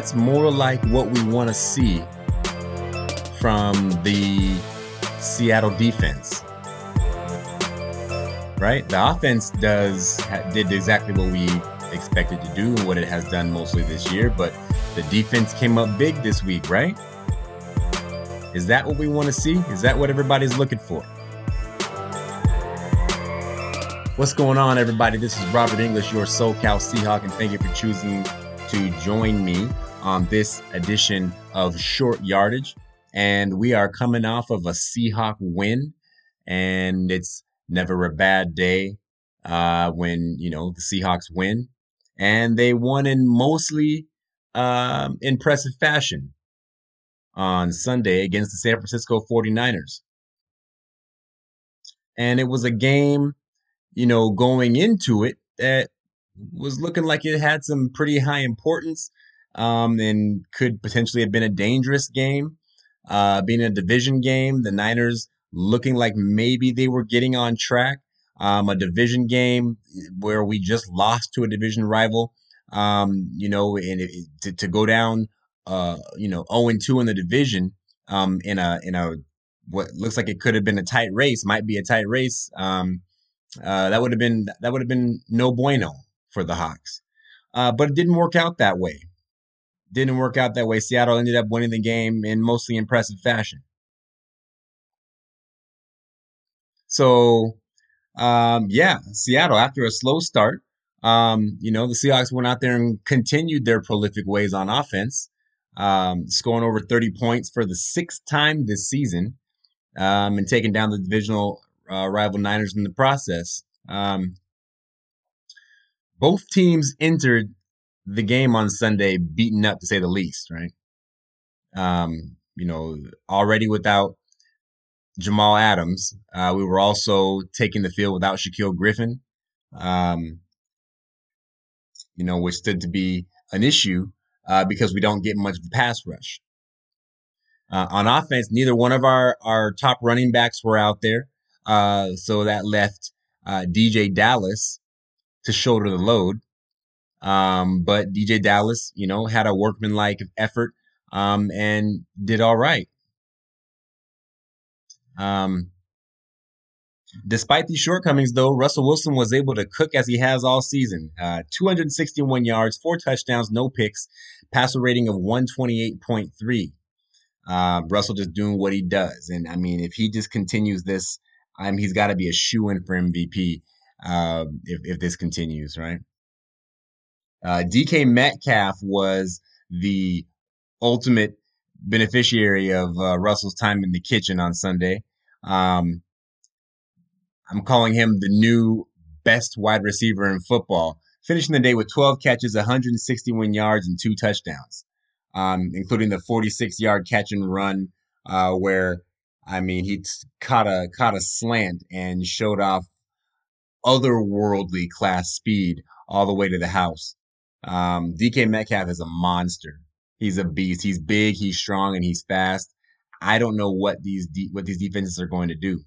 That's more like what we want to see from the Seattle defense. Right? The offense does did exactly what we expected to do and what it has done mostly this year, but the defense came up big this week, right? Is that what we want to see? Is that what everybody's looking for? What's going on, everybody? This is Robert English, your SoCal Seahawk, and thank you for choosing to join me on this edition of Short Yardage. And we are coming off of a Seahawk win, and it's never a bad day uh, when you know the Seahawks win, and they won in mostly um, impressive fashion on Sunday against the San Francisco 49ers. And it was a game you know, going into it that was looking like it had some pretty high importance um, and could potentially have been a dangerous game. Uh, being a division game, the Niners looking like maybe they were getting on track. Um, a division game where we just lost to a division rival, um, you know, and it, to, to go down, uh, you know, 0 and 2 in the division um, in a in a what looks like it could have been a tight race, might be a tight race. Um, uh, that would have been that would have been no bueno for the Hawks. Uh, but it didn't work out that way. Didn't work out that way. Seattle ended up winning the game in mostly impressive fashion. So, um, yeah, Seattle after a slow start, um, you know, the Seahawks went out there and continued their prolific ways on offense, um, scoring over 30 points for the sixth time this season, um, and taking down the divisional uh, rival Niners in the process. Um, both teams entered the game on Sunday beaten up, to say the least, right? Um, you know, already without Jamal Adams, uh, we were also taking the field without Shaquill Griffin, um, you know, which stood to be an issue uh, because we don't get much of a pass rush. Uh, on offense, neither one of our, our top running backs were out there. Uh, so that left uh, DeeJay Dallas to shoulder the load. Um, but DeeJay Dallas, you know, had a workmanlike effort um, and did all right. Um, despite these shortcomings, though, Russell Wilson was able to cook as he has all season. Uh, 261 yards, four touchdowns, no picks, passer rating of 128.3. Uh, Russell just doing what he does. And I mean, if he just continues this um, he's got to be a shoe in for MVP uh, if, if this continues, right? Uh, DK Metcalf was the ultimate beneficiary of uh, Russell's time in the kitchen on Sunday. Um, I'm calling him the new best wide receiver in football, finishing the day with 12 catches, 161 yards, and two touchdowns, um, including the 46 yard catch and run uh, where I mean, he caught a caught a slant and showed off otherworldly class speed all the way to the house. Um, DK Metcalf is a monster. He's a beast. He's big. He's strong, and he's fast. I don't know what these de- what these defenses are going to do.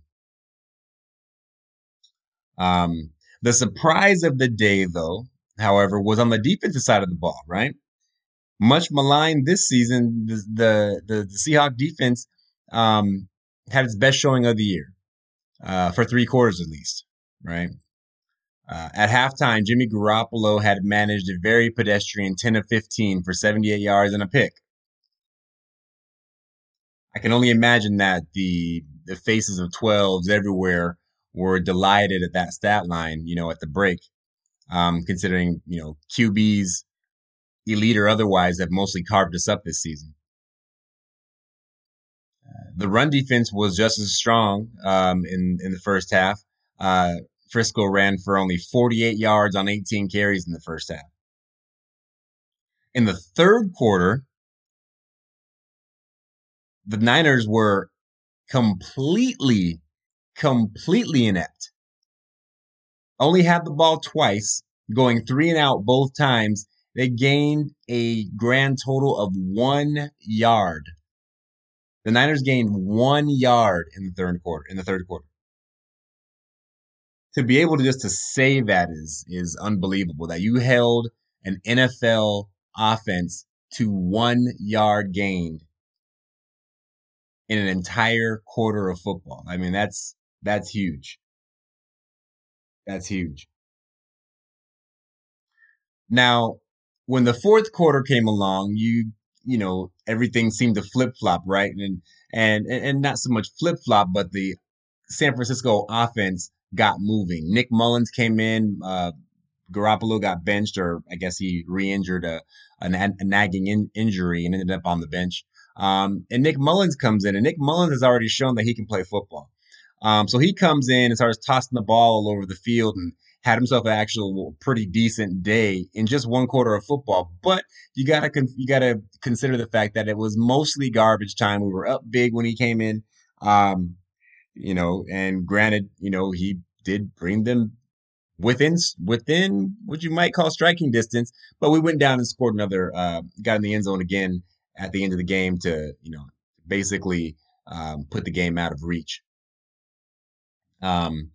Um, the surprise of the day, though, however, was on the defensive side of the ball. Right, much maligned this season. The the the, the Seahawk defense um, had its best showing of the year uh, for three quarters at least, right? Uh, at halftime, Jimmy Garoppolo had managed a very pedestrian 10 of 15 for 78 yards and a pick. I can only imagine that the the faces of 12s everywhere were delighted at that stat line, you know, at the break, um, considering, you know, QBs, elite or otherwise, have mostly carved us up this season the run defense was just as strong um, in in the first half. Uh, Frisco ran for only 48 yards on 18 carries in the first half. In the third quarter, the Niners were completely, completely inept. Only had the ball twice, going three and out both times. They gained a grand total of one yard the Niners gained one yard in the third quarter. In the third quarter, to be able to just to say that is is unbelievable. That you held an NFL offense to one yard gained in an entire quarter of football. I mean, that's that's huge. That's huge. Now, when the fourth quarter came along, you you know everything seemed to flip flop, right? And and and not so much flip flop, but the San Francisco offense got moving. Nick Mullens came in. Uh, Garoppolo got benched, or I guess he re-injured a, a, a nagging in, injury and ended up on the bench. Um, and Nick Mullens comes in, and Nick Mullens has already shown that he can play football. Um, so he comes in and starts tossing the ball all over the field and had himself an actual pretty decent day in just one quarter of football. But you gotta you gotta consider the fact that it was mostly garbage time. We were up big when he came in, um, you know. And granted, you know he did bring them within within what you might call striking distance, but we went down and scored another, uh, got in the end zone again at the end of the game to you know basically um, put the game out of reach. Um,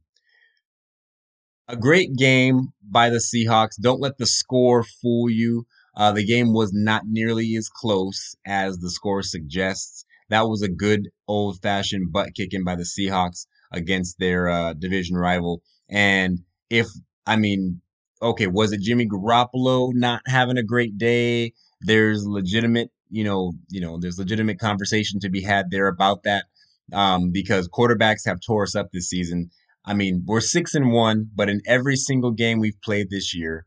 a great game by the Seahawks. Don't let the score fool you. Uh, the game was not nearly as close as the score suggests. That was a good old fashioned butt kicking by the Seahawks against their uh, division rival. And if, I mean, okay, was it Jimmy Garoppolo not having a great day? There's legitimate, you know, you know, there's legitimate conversation to be had there about that um, because quarterbacks have tore us up this season. I mean, we're six and one, but in every single game we've played this year,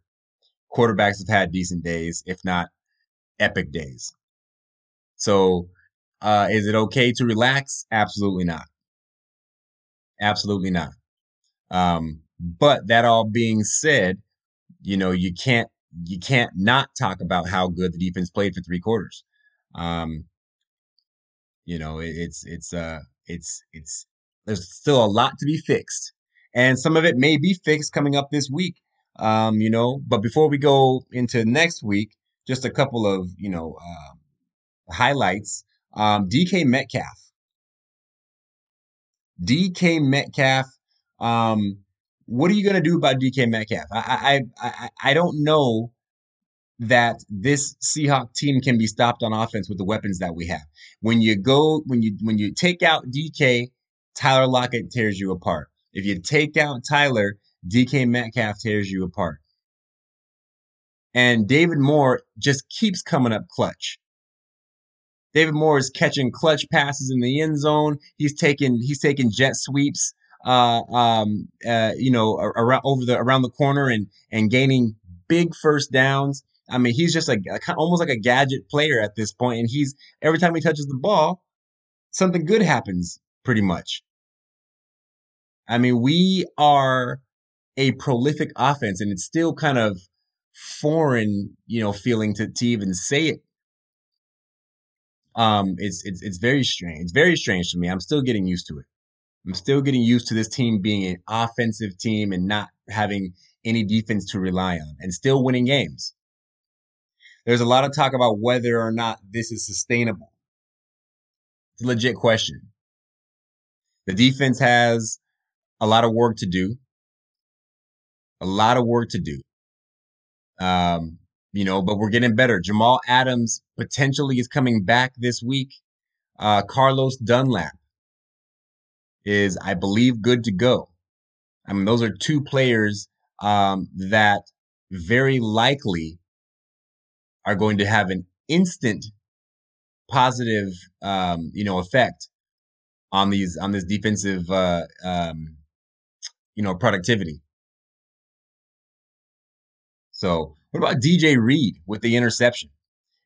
quarterbacks have had decent days, if not epic days. So, uh, is it okay to relax? Absolutely not. Absolutely not. Um, but that all being said, you know, you can't you can't not talk about how good the defense played for three quarters. Um, you know, it, it's it's uh it's it's there's still a lot to be fixed, and some of it may be fixed coming up this week. Um, you know, but before we go into next week, just a couple of you know uh, highlights. Um, DK Metcalf. DK Metcalf. Um, what are you going to do about DK Metcalf? I, I I I don't know that this Seahawk team can be stopped on offense with the weapons that we have. When you go, when you when you take out DK, Tyler Lockett tears you apart. If you take out Tyler, DK Metcalf tears you apart. And David Moore just keeps coming up clutch. David Moore is catching clutch passes in the end zone. He's taking he's taking jet sweeps, uh, um, uh, you know, around over the around the corner and and gaining big first downs. I mean, he's just like almost like a gadget player at this point, and he's every time he touches the ball, something good happens. Pretty much. I mean, we are a prolific offense, and it's still kind of foreign, you know, feeling to to even say it. Um, it's it's it's very strange. It's very strange to me. I'm still getting used to it. I'm still getting used to this team being an offensive team and not having any defense to rely on, and still winning games there's a lot of talk about whether or not this is sustainable. It's a legit question. The defense has a lot of work to do. A lot of work to do. Um, you know, but we're getting better. Jamal Adams potentially is coming back this week. Uh, Carlos Dunlap is, I believe, good to go. I mean, those are two players um, that very likely are going to have an instant positive, um, you know, effect on these on this defensive, uh, um, you know, productivity. So, what about DJ Reed with the interception?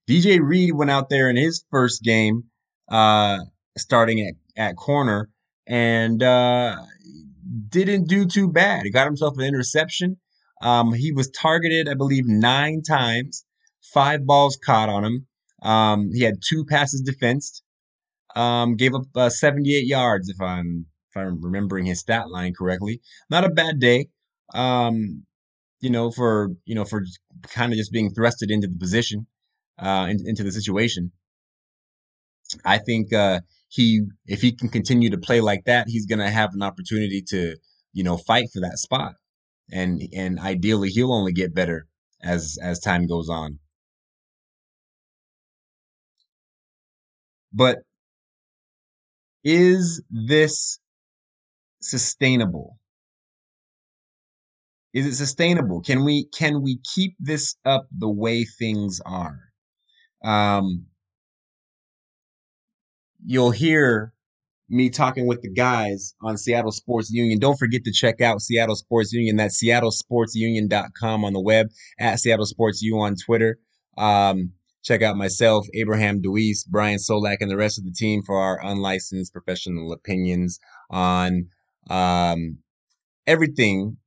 DJ Reed went out there in his first game, uh, starting at, at corner, and uh, didn't do too bad. He got himself an interception. Um, he was targeted, I believe, nine times five balls caught on him. Um, he had two passes defensed. Um, gave up uh, 78 yards, if I'm if I'm remembering his stat line correctly. Not a bad day. Um, you know, for you know, for kind of just being thrusted into the position, uh, in, into the situation. I think uh, he, if he can continue to play like that, he's going to have an opportunity to you know, fight for that spot. And and ideally he'll only get better as as time goes on. But is this sustainable? Is it sustainable? Can we can we keep this up the way things are? Um, you'll hear me talking with the guys on Seattle Sports Union. Don't forget to check out Seattle Sports Union. That's seattlesportsunion.com on the web, at Seattle Sports U on Twitter. Um, check out myself, Abraham Deweese, Brian Solak, and the rest of the team for our unlicensed professional opinions on um, everything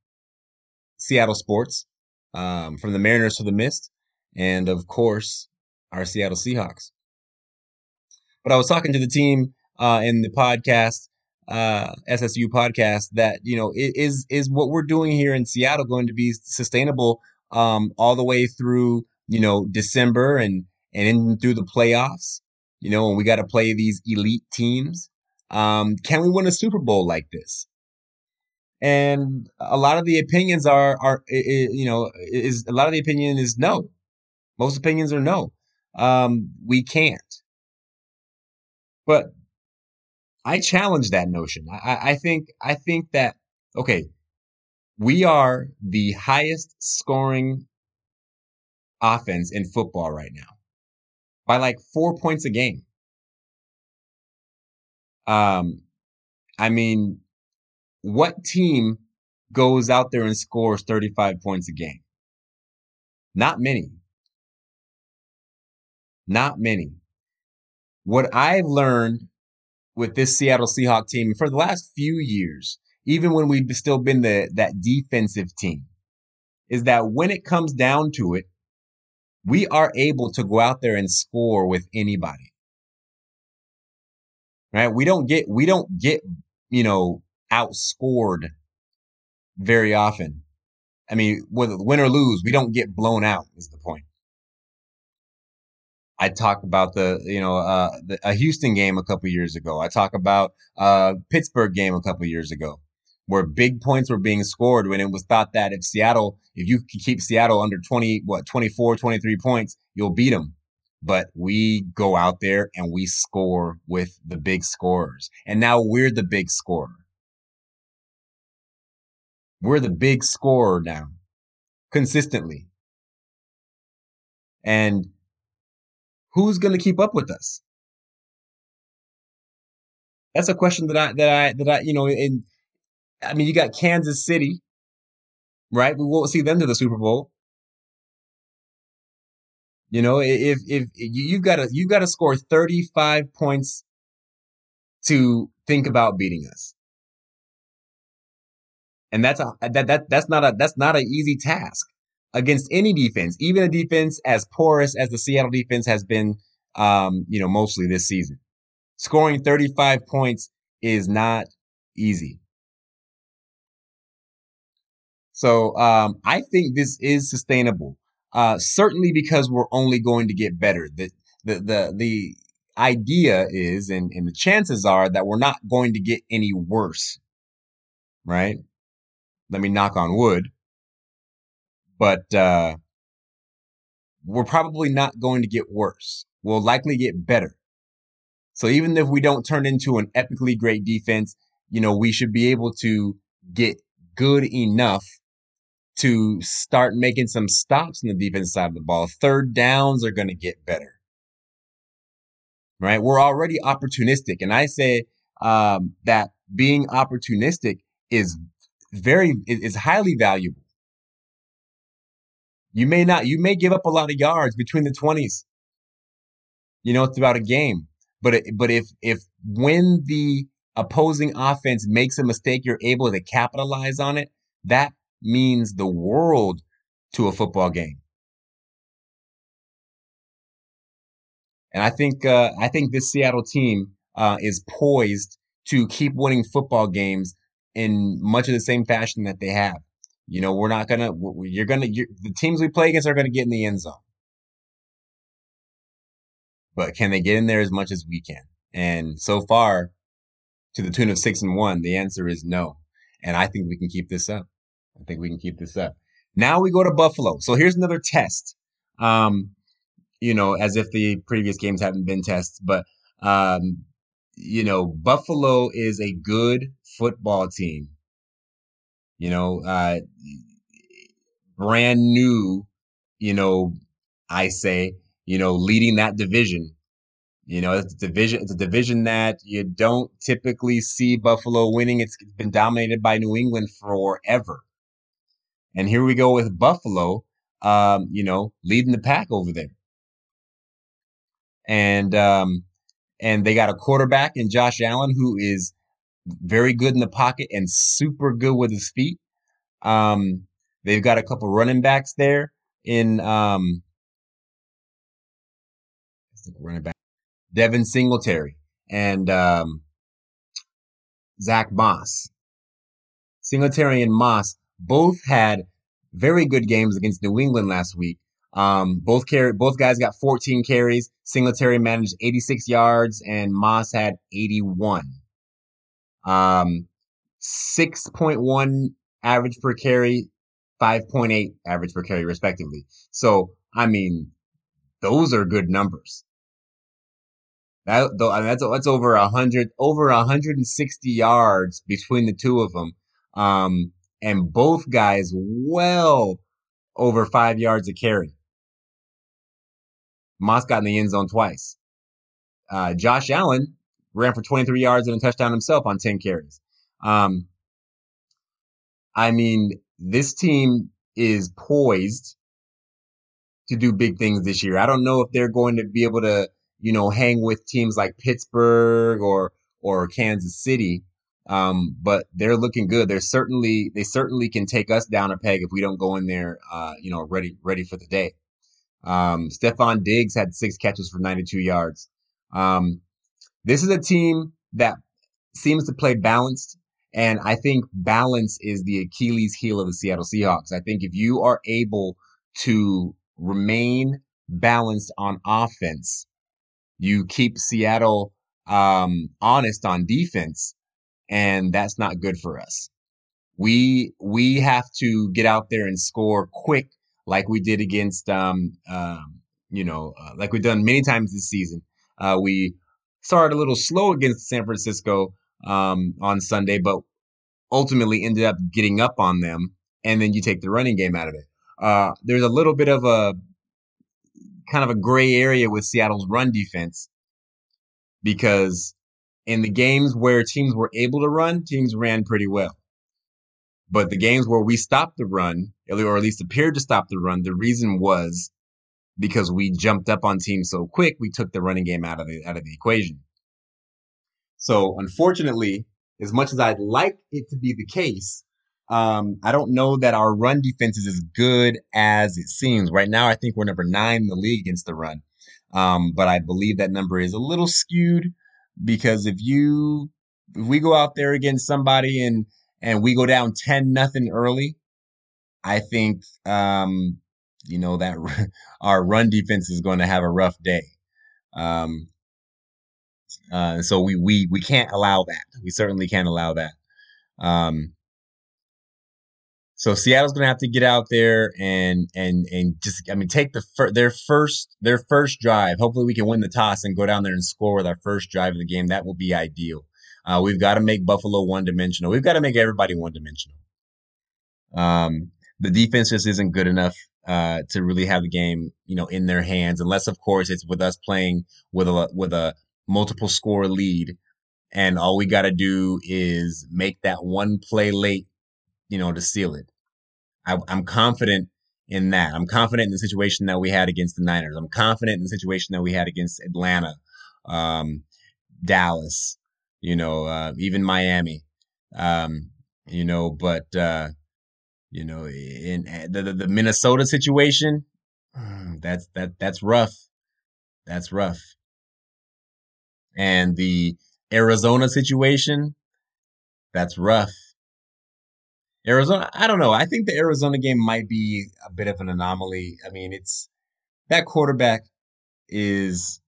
Seattle sports, um, from the Mariners to the Mist, and of course, our Seattle Seahawks. But I was talking to the team uh, in the podcast, uh, SSU podcast, that you know is is what we're doing here in Seattle going to be sustainable um, all the way through you know December and and in through the playoffs. You know, and we got to play these elite teams. Um, can we win a Super Bowl like this? And a lot of the opinions are are you know is a lot of the opinion is no. Most opinions are no. Um, we can't. But I challenge that notion. I, I think I think that okay, we are the highest scoring offense in football right now by like four points a game. Um, I mean, what team goes out there and scores 35 points a game? Not many. Not many. What I've learned with this Seattle Seahawk team for the last few years, even when we've still been the that defensive team, is that when it comes down to it, we are able to go out there and score with anybody. Right? We don't get we don't get, you know, outscored very often. I mean, whether win or lose, we don't get blown out is the point. I talk about the you know uh, the, a Houston game a couple years ago. I talk about a uh, Pittsburgh game a couple years ago, where big points were being scored when it was thought that if Seattle, if you could keep Seattle under 20, what 24, 23 points, you'll beat them. But we go out there and we score with the big scorers, and now we're the big scorer. We're the big scorer now, consistently. And who's going to keep up with us? That's a question that I that I that I you know in I mean you got Kansas City, right? We won't see them to the Super Bowl. You know, if if you've got to you've got to score 35 points to think about beating us. And that's a that that that's not a that's not an easy task against any defense, even a defense as porous as the Seattle defense has been, um, you know, mostly this season. Scoring 35 points is not easy. So um, I think this is sustainable. Uh, certainly because we're only going to get better. The the the the idea is, and, and the chances are that we're not going to get any worse. Right? Let me knock on wood but uh, we're probably not going to get worse. We'll likely get better. So even if we don't turn into an epically great defense, you know, we should be able to get good enough to start making some stops on the defense side of the ball. Third downs are going to get better. Right? We're already opportunistic. And I say um, that being opportunistic is very, is highly valuable. You may not, you may give up a lot of yards between the 20s, you know, throughout a game. But, it, but if, if when the opposing offense makes a mistake, you're able to capitalize on it, that means the world to a football game. And I think, uh, I think this Seattle team, uh, is poised to keep winning football games in much of the same fashion that they have. You know, we're not gonna. You're gonna. You're, the teams we play against are gonna get in the end zone, but can they get in there as much as we can? And so far, to the tune of six and one, the answer is no. And I think we can keep this up. I think we can keep this up. Now we go to Buffalo. So here's another test. Um, you know, as if the previous games haven't been tests, but um, you know, Buffalo is a good football team. You know, uh, brand new, you know, I say, you know, leading that division. You know, it's a division. It's a division that you don't typically see Buffalo winning. It's been dominated by New England forever. And here we go with Buffalo, um, you know, leading the pack over there. And um, and they got a quarterback in Josh Allen who is very good in the pocket and super good with his feet. Um, they've got a couple running backs there in um, running back Devin Singletary and um, Zach Moss. Singletary and Moss both had very good games against New England last week. Um, both carry, both guys got 14 carries. Singletary managed 86 yards and Moss had 81. Um, 6.1 average per carry, 5.8 average per carry, respectively. So, I mean, those are good numbers. That, mean, that's that's over a hundred, over 160 yards between the two of them, um, and both guys well over five yards a carry. Moss got in the end zone twice. Uh, Josh Allen ran for 23 yards and a touchdown himself on 10 carries. Um, I mean, this team is poised to do big things this year. I don't know if they're going to be able to, you know, hang with teams like Pittsburgh or or Kansas City, um, but they're looking good. They're certainly they certainly can take us down a peg if we don't go in there, uh, you know, ready ready for the day. Um, Stefon Diggs had six catches for 92 yards. Um, this is a team that seems to play balanced. And I think balance is the Achilles heel of the Seattle Seahawks. I think if you are able to remain balanced on offense, you keep Seattle um, honest on defense, and that's not good for us. We we have to get out there and score quick like we did against, um, um, you know, uh, like we've done many times this season. Uh, we started a little slow against San Francisco um, on Sunday, but ultimately ended up getting up on them, and then you take the running game out of it. Uh, there's a little bit of a kind of a gray area with Seattle's run defense because in the games where teams were able to run, teams ran pretty well. But the games where we stopped the run, or at least appeared to stop the run, the reason was because we jumped up on teams so quick, we took the running game out of the out of the equation. So unfortunately, as much as I'd like it to be the case, um, I don't know that our run defense is as good as it seems. Right now, I think we're number nine in the league against the run. Um, but I believe that number is a little skewed because if you if we go out there against somebody and and we go down 10 nothing early, I think, um, you know, that our run defense is going to have a rough day. Um, uh, so we, we, we can't allow that. We certainly can't allow that. Um, so Seattle's going to have to get out there and and and just I mean take the fir- their first their first drive. Hopefully we can win the toss and go down there and score with our first drive of the game. That will be ideal. Uh, we've got to make Buffalo one dimensional. We've got to make everybody one dimensional. Um, the defense just isn't good enough uh, to really have the game, you know, in their hands, unless of course it's with us playing with a with a multiple score lead, and all we got to do is make that one play late, you know, to seal it. I, I'm confident in that. I'm confident in the situation that we had against the Niners. I'm confident in the situation that we had against Atlanta, um, Dallas, you know, uh, even Miami, um, you know, but, uh, you know, in eh, the, the, the Minnesota situation, that's, that, that's rough. That's rough. And the Arizona situation, that's rough. Arizona, I don't know. I think the Arizona game might be a bit of an anomaly. I mean, it's that quarterback is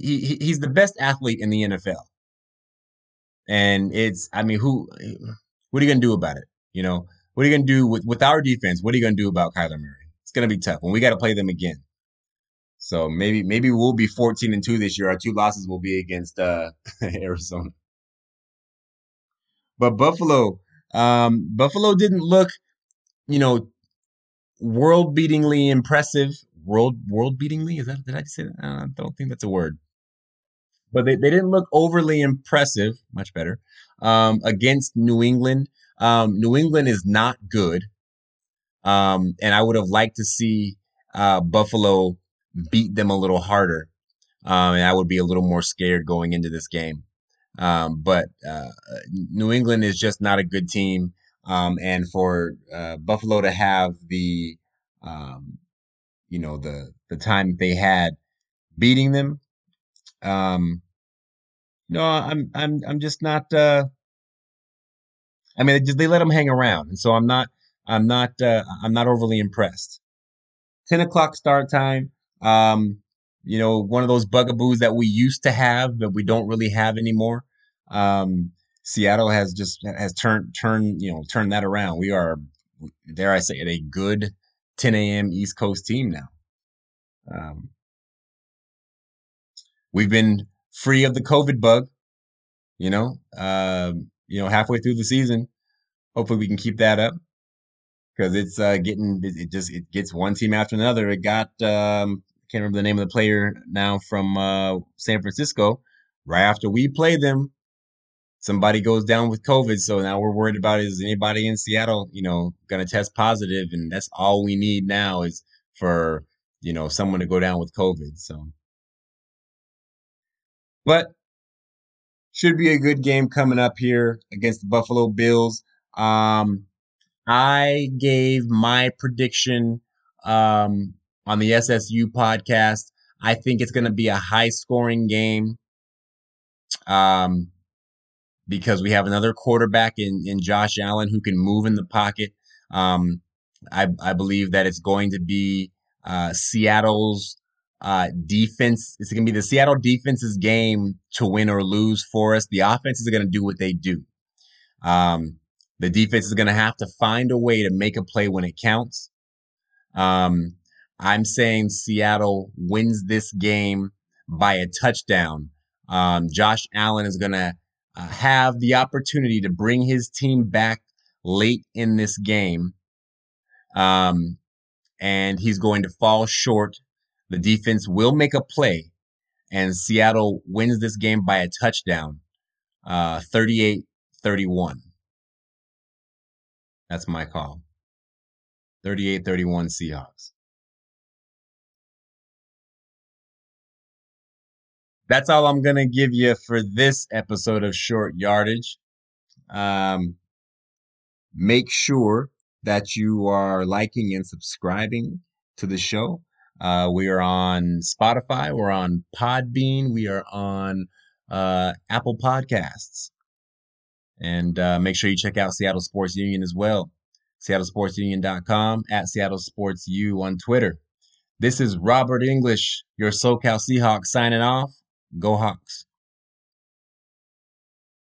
he, he he's the best athlete in the NFL. And it's, I mean, who, what are you going to do about it? You know, what are you going to do with, with our defense? What are you going to do about Kyler Murray? It's going to be tough. And we got to play them again. So maybe, maybe we'll be 14 and 2 this year. Our two losses will be against uh, Arizona. But Buffalo, um, Buffalo didn't look, you know, world beatingly impressive. World world beatingly is that did I say that? I don't think that's a word. But they, they didn't look overly impressive. Much better um, against New England. Um, New England is not good, um, and I would have liked to see uh, Buffalo beat them a little harder, um, and I would be a little more scared going into this game. Um, but uh, New England is just not a good team. Um, and for uh, Buffalo to have the, um, you know, the the time they had beating them, um, no, I'm I'm I'm just not. Uh, I mean, they, just, they let them hang around, and so I'm not I'm not uh, I'm not overly impressed. Ten o'clock start time. Um, you know, one of those bugaboos that we used to have that we don't really have anymore. Um, Seattle has just has turned turned you know turned that around. We are, dare I say it, a good 10 a.m. East Coast team now. Um, we've been free of the COVID bug, you know, uh, you know, halfway through the season. Hopefully, we can keep that up because it's uh, getting it just it gets one team after another. It got um, can't remember the name of the player now from uh, San Francisco. Right after we play them, somebody goes down with COVID. So now we're worried about is anybody in Seattle, you know, going to test positive, and that's all we need now is for you know someone to go down with COVID. So, but should be a good game coming up here against the Buffalo Bills. Um, I gave my prediction um, on the SSU podcast. I think it's going to be a high scoring game. Um, because we have another quarterback in, in Josh Allen who can move in the pocket. Um, I, I believe that it's going to be uh, Seattle's uh, defense. It's going to be the Seattle defense's game to win or lose for us. The offense is going to do what they do. Um, the defense is going to have to find a way to make a play when it counts. Um, I'm saying Seattle wins this game by a touchdown. Um, Josh Allen is going to uh, have the opportunity to bring his team back late in this game. Um, and he's going to fall short. The defense will make a play, and Seattle wins this game by a touchdown, uh, 38 31. That's my call. 38 31 Seahawks. That's all I'm gonna give you for this episode of Short Yardage. Um, make sure that you are liking and subscribing to the show. Uh, we are on Spotify. We're on Podbean. We are on uh, Apple Podcasts. And uh, make sure you check out Seattle Sports Union as well. SeattleSportsUnion.com at Seattle Sports U on Twitter. This is Robert English, your SoCal Seahawks, signing off. Go Hawks.